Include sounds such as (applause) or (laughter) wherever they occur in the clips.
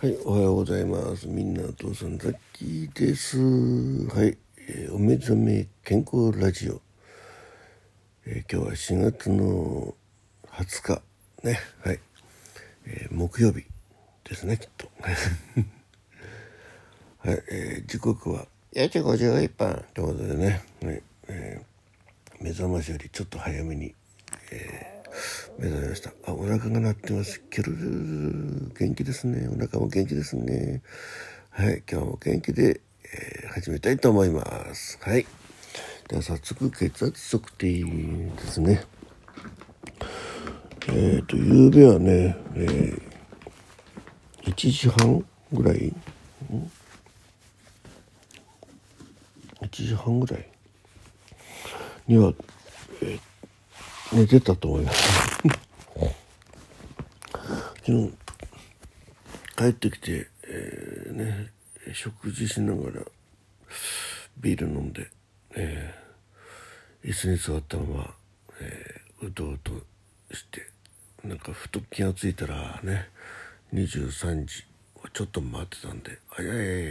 はい、おはようございます。みんなお父さん、ザッキーです。はい、えーお目覚め健康ラジオ。えー今日は4月の20日、ね、はい、えー木曜日ですね、きっと。(laughs) はい、えー時刻は4時51分ということでね、はいえー目覚ましよりちょっと早めに、えー目覚めました。あ、お腹が鳴ってます。キュルルル元気ですね。お腹も元気ですね。はい、今日も元気で、えー始めたいと思います。はい。では早速血圧測定ですね。えっ、と、夕べはね、えー1時半ぐらいん ?1 時半ぐらいには、えー寝てたと思います。昨日帰ってきて、えーね食事しながらビール飲んで、えー椅子に座ったまま、えーうとうとしてなんかふと気がついたらね23時ちょっと待ってたんで「あいやいやいやいや」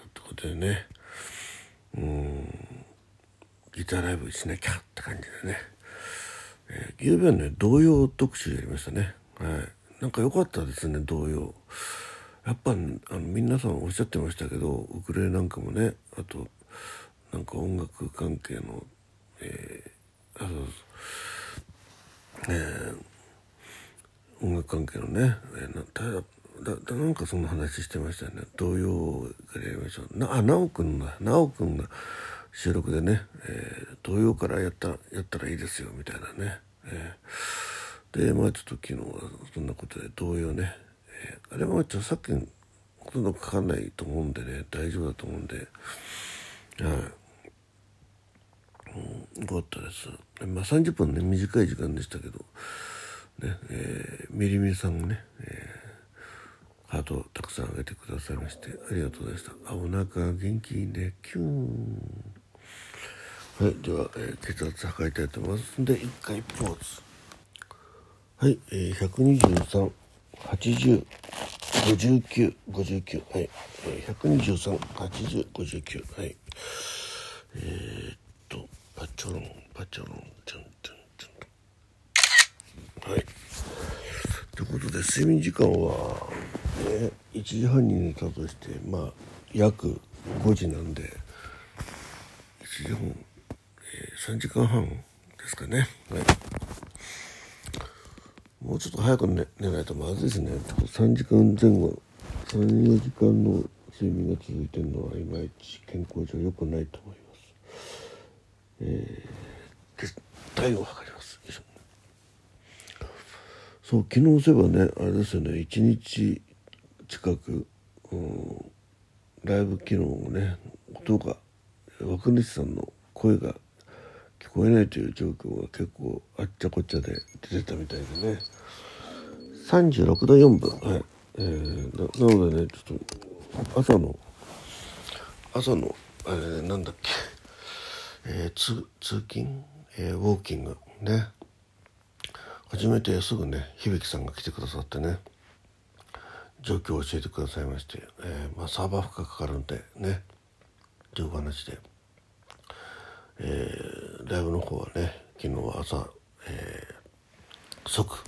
ってことでねうんギターライブしなきゃって感じでね。えー、昨夜はね童謡特集やりましたね。はい。なんか良かったですね童謡やっぱ、あの皆さんおっしゃってましたけどウクレレなんかもねあとなんか音楽関係のえー、あそうそう。えー音楽関係のね、えーなだだだなんかその話してましたよね。童謡からやりましょう。なあ直くんだ。直くんが収録でね、えー童謡からやったやったらいいですよみたいなね、えーでまあちょっと昨日はそんなことで童謡ね、えーあれも著作権ほとんどかかんないと思うんでね大丈夫だと思うんではい、うん、よかったです。まあ30分ね短い時間でしたけどねえー、みりみさんがね、えーハートをたくさんあげてくださいましてありがとうございました。あお腹元気でキューン。はいでは、えー血圧測りたいと思いますんで一回ポーズはい、えー、123、80、59、59、はい、えー、123、80、59、はい。えー、っと、パチョロン、パチョロン、ちゃんちゃんちゃんと。はい。ということで、睡眠時間は、ね、1時半に寝たとして、まあ、約5時なんで、1時半、3時間半ですかね。はい。もうちょっと早く寝寝ないとまずいですね。3時間前後、3、4時間の睡眠が続いてるのはいまいち健康上良くないと思います。えー、で体温を測ります。そう、昨日そういえばね、あれですよね、1日近く、うん、ライブ機能をね、音が、若西さんの声が聞こえないという状況が結構あっちゃこっちゃで出てたみたいでね。36度4分。はい。えー、ななのでねちょっと朝の朝のあれなんだっけ。えー、通通勤、えーウォーキングね。初めてすぐね響さんが来てくださってね。状況を教えてくださいまして、えーまあ、サーバー負荷かかるんでね。というお話で。えーライブの方はね昨日朝、えー即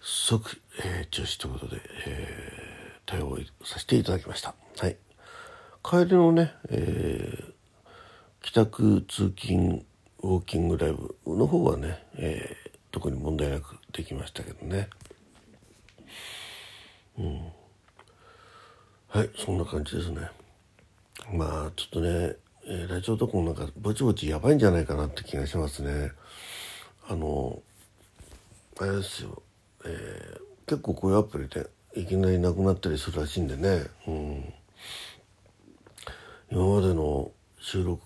即、えー中止ということで、えー対応させていただきました。はい。帰りのね、えー帰宅通勤ウォーキングライブの方はね、えー特に問題なくできましたけどね。うん。はいそんな感じですね。まあちょっとね、えーラジオトークもなんかぼちぼちやばいんじゃないかなって気がしますね。あのあれですよ、えー結構こういうアプリでいきなりなくなったりするらしいんでね、うん、今までの収録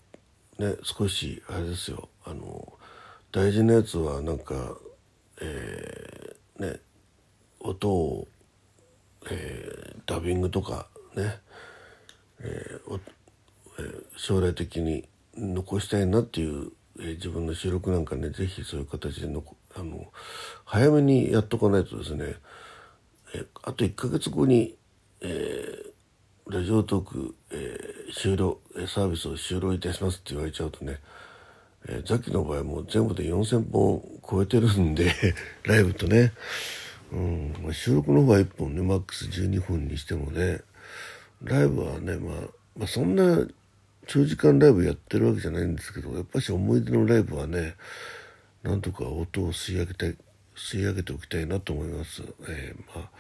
ね少しあれですよ。あの大事なやつはなんかえーね音を、えーダビングとかね、ええー将来的に残したいなっていう、自分の収録なんかねぜひそういう形でのあの早めにやっとかないとですね、あと1ヶ月後に、えー、ラジオトーク、えー、終了サービスを終了いたしますって言われちゃうとね、えー、ザキの場合も全部で4,000本超えてるんで (laughs) ライブとね、うんまあ、収録の方は1本ねマックス12分にしてもねライブはね、まあ、まあそんな長時間ライブやってるわけじゃないんですけどやっぱし思い出のライブはねなんとか音を吸い上げて吸い上げておきたいなと思います。えー、まあ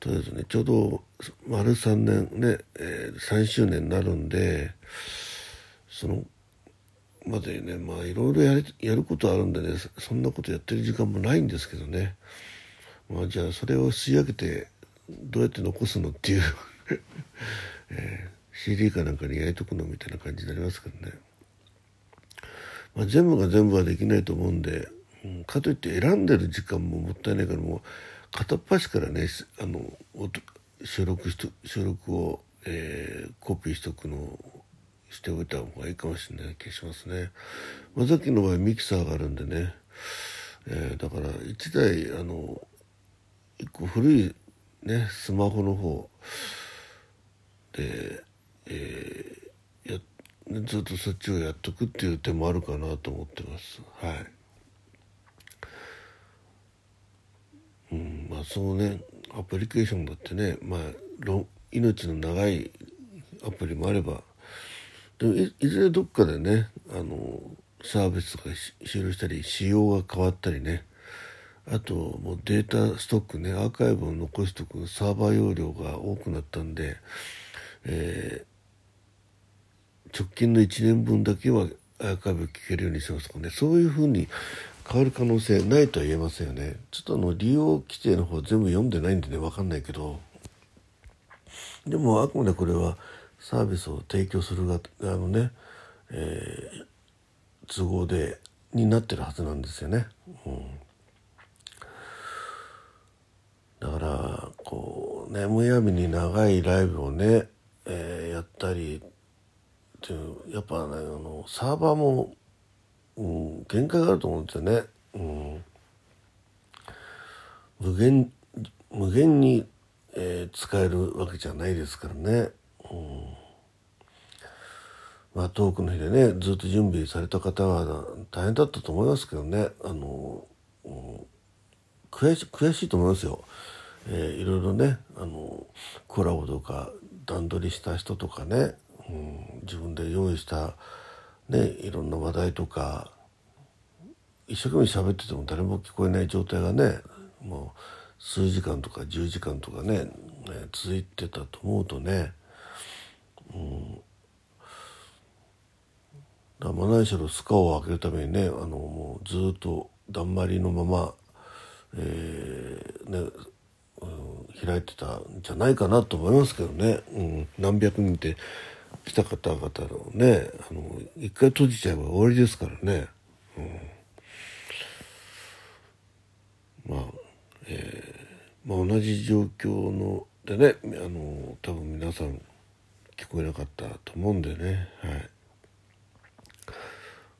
とりあえずねちょうど丸3年ね、えー、3周年になるんでそのまでねまあいろいろややることあるんでねそんなことやってる時間もないんですけどねまあじゃあそれを吸い上げてどうやって残すのっていう (laughs) えー CD かなんかに焼いとくのみたいな感じになりますからね、まあ、全部が全部はできないと思うんで、うん、かといって選んでる時間ももったいないからもう片っ端からねあの収録しと収録を、えー、コピーしとくのをしておいた方がいいかもしれない気がしますね。まあ、さっきの場合ミキサーがあるんでね、えー、だから1台あの1個古いねスマホの方でえー、やずっとそっちをやっとくっていう手もあるかなと思ってます。はい。うん、まあそのねアプリケーションだってね、まあ、命の長いアプリもあればでもいずれどっかでねあのサービスが終了したり仕様が変わったりねあともうデータストックねアーカイブを残しておくサーバー容量が多くなったんで、え直近の1年分だけはアーカイブ聞けるようにしますとかね。そういうふうに変わる可能性ないとは言えませんよね。ちょっとあの利用規定の方全部読んでないんでね分かんないけど。でもあくまでこれはサービスを提供する側のね、えー、都合でになってるはずなんですよね。うん、だからこうねむやみに長いライブをね、えー、やったりっていうやっぱねあのサーバーも、うん、限界があると思うんですよね。うん、無限無限に、えー、使えるわけじゃないですからね。うんまあ、遠くの日でねずっと準備された方は大変だったと思いますけどねあの、うん、悔し悔しいと思いますよ。えー、いろいろねあのコラボとか段取りした人とかね自分で用意したねいろんな話題とか一生懸命喋ってても誰も聞こえない状態がねもう数時間とか10時間とかねね続いてたと思うとね、うん、だまないしろスカを開けるためにねあのもうずっとだんまりのまま、えー、ねうん、開いてたんじゃないかなと思いますけどね、うん、何百人って来た方々のねあの一回閉じちゃえば終わりですからね、うん、まあ、えー、まあ、同じ状況のでねあの多分皆さん聞こえなかったと思うんでね。はい。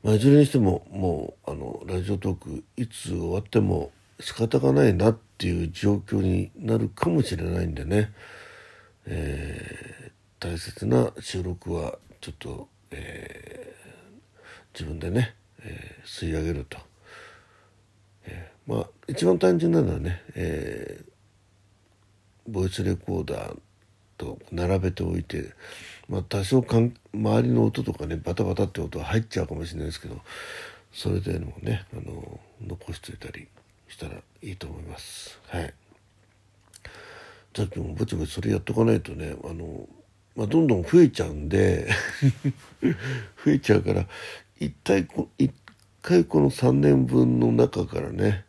まあ、いずれにしてももうあのラジオトークいつ終わっても仕方がないなっていう状況になるかもしれないんでね、えー大切な収録はちょっと、えー、自分でね、えー、吸い上げると、えー、まあ一番単純なのはね、えー、ボイスレコーダーと並べておいて、まあ、多少かん周りの音とかねバタバタって音は入っちゃうかもしれないですけどそれでもねあの残しといたりしたらいいと思います。はい。さっきもぼちぼちそれやっとかないとねあのまあ、どんどん増えちゃうんで (laughs) 増えちゃうから一体こ一回この3年分の中からね、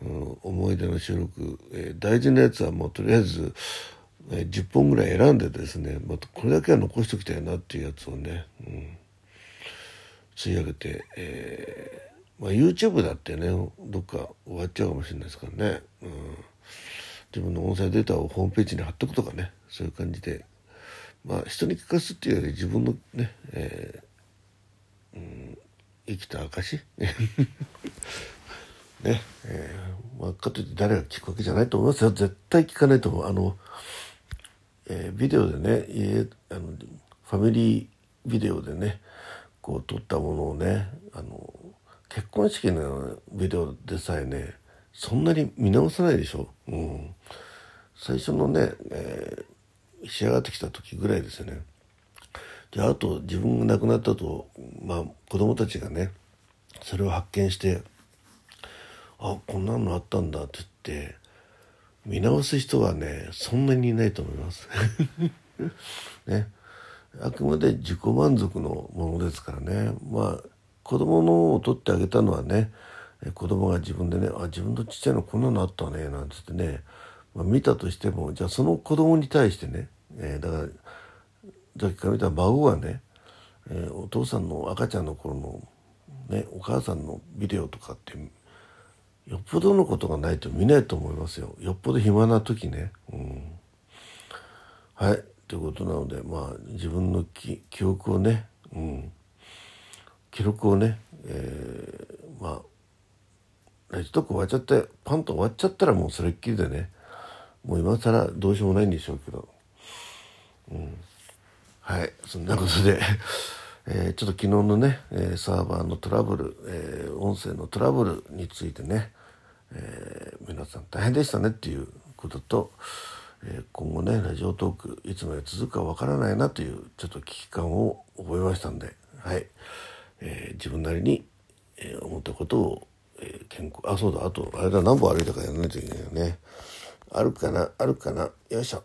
うん、思い出の収録、えー、大事なやつはもうとりあえず、えー、10本ぐらい選んでですね、まあ、これだけは残しておきたいなっていうやつをね、うん、吸い上げて、えーまあ、YouTube だってねどっか終わっちゃうかもしれないですからね、うん、自分の音声データをホームページに貼っとくとかねそういう感じでまあ人に聞かすっていうより自分のね、えーうん、生きた証 (laughs) ね、えー、まあ、かといって誰が聞くわけじゃないと思いますよ。絶対聞かないと思う。あの、えー、ビデオでね、えあの、ファミリービデオでね、こう撮ったものをね、あの、結婚式のビデオでさえね、そんなに見直さないでしょ。うん。最初のね、えー、仕上がってきた時ぐらいですよね。じゃああと自分が亡くなったと、まあ子供たちがね、それを発見して、あ、こんなのあったんだって言って、見直す人はね、そんなにいないと思います。(laughs) ね。あくまで自己満足のものですからね。まあ、子供のを取ってあげたのはね、子供が自分でね、あ、自分のちっちゃいのこんなのあったね、なんつってね、まあ、見たとしても、じゃあその子供に対してね、えー、だから、さっきから見た孫がね、えー、お父さんの赤ちゃんの頃の、ね、お母さんのビデオとかってよっぽどのことがないと見ないと思いますよ。よっぽど暇な時ね。うん。はい。ということなのでまあ自分の記憶をね、うん、記録をね、えー、まあラジトーク終わっちゃってパンと終わっちゃったらもうそれっきりでねもう今更どうしようもないんでしょうけど、うん、はいそんなことで (laughs) えー、ちょっと昨日のね、えー、サーバーのトラブル、えー、音声のトラブルについてね、え皆さん大変でしたねっていうことと、え今後ねラジオトークいつまで続くかわからないなというちょっと危機感を覚えましたんで、はい。え自分なりに、え思ったことを、え健康あそうだあとあれだ何本歩いたかやらないといけないよね。あるかな？あるかな？よいしょ。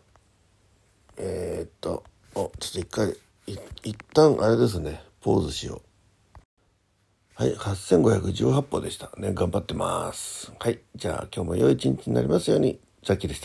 えー、っとおちょっと一回い一旦あれですね。ポーズしよう。はい8518歩でした。ね頑張ってます。はいじゃあ今日も良い一日になりますように。ザキでした。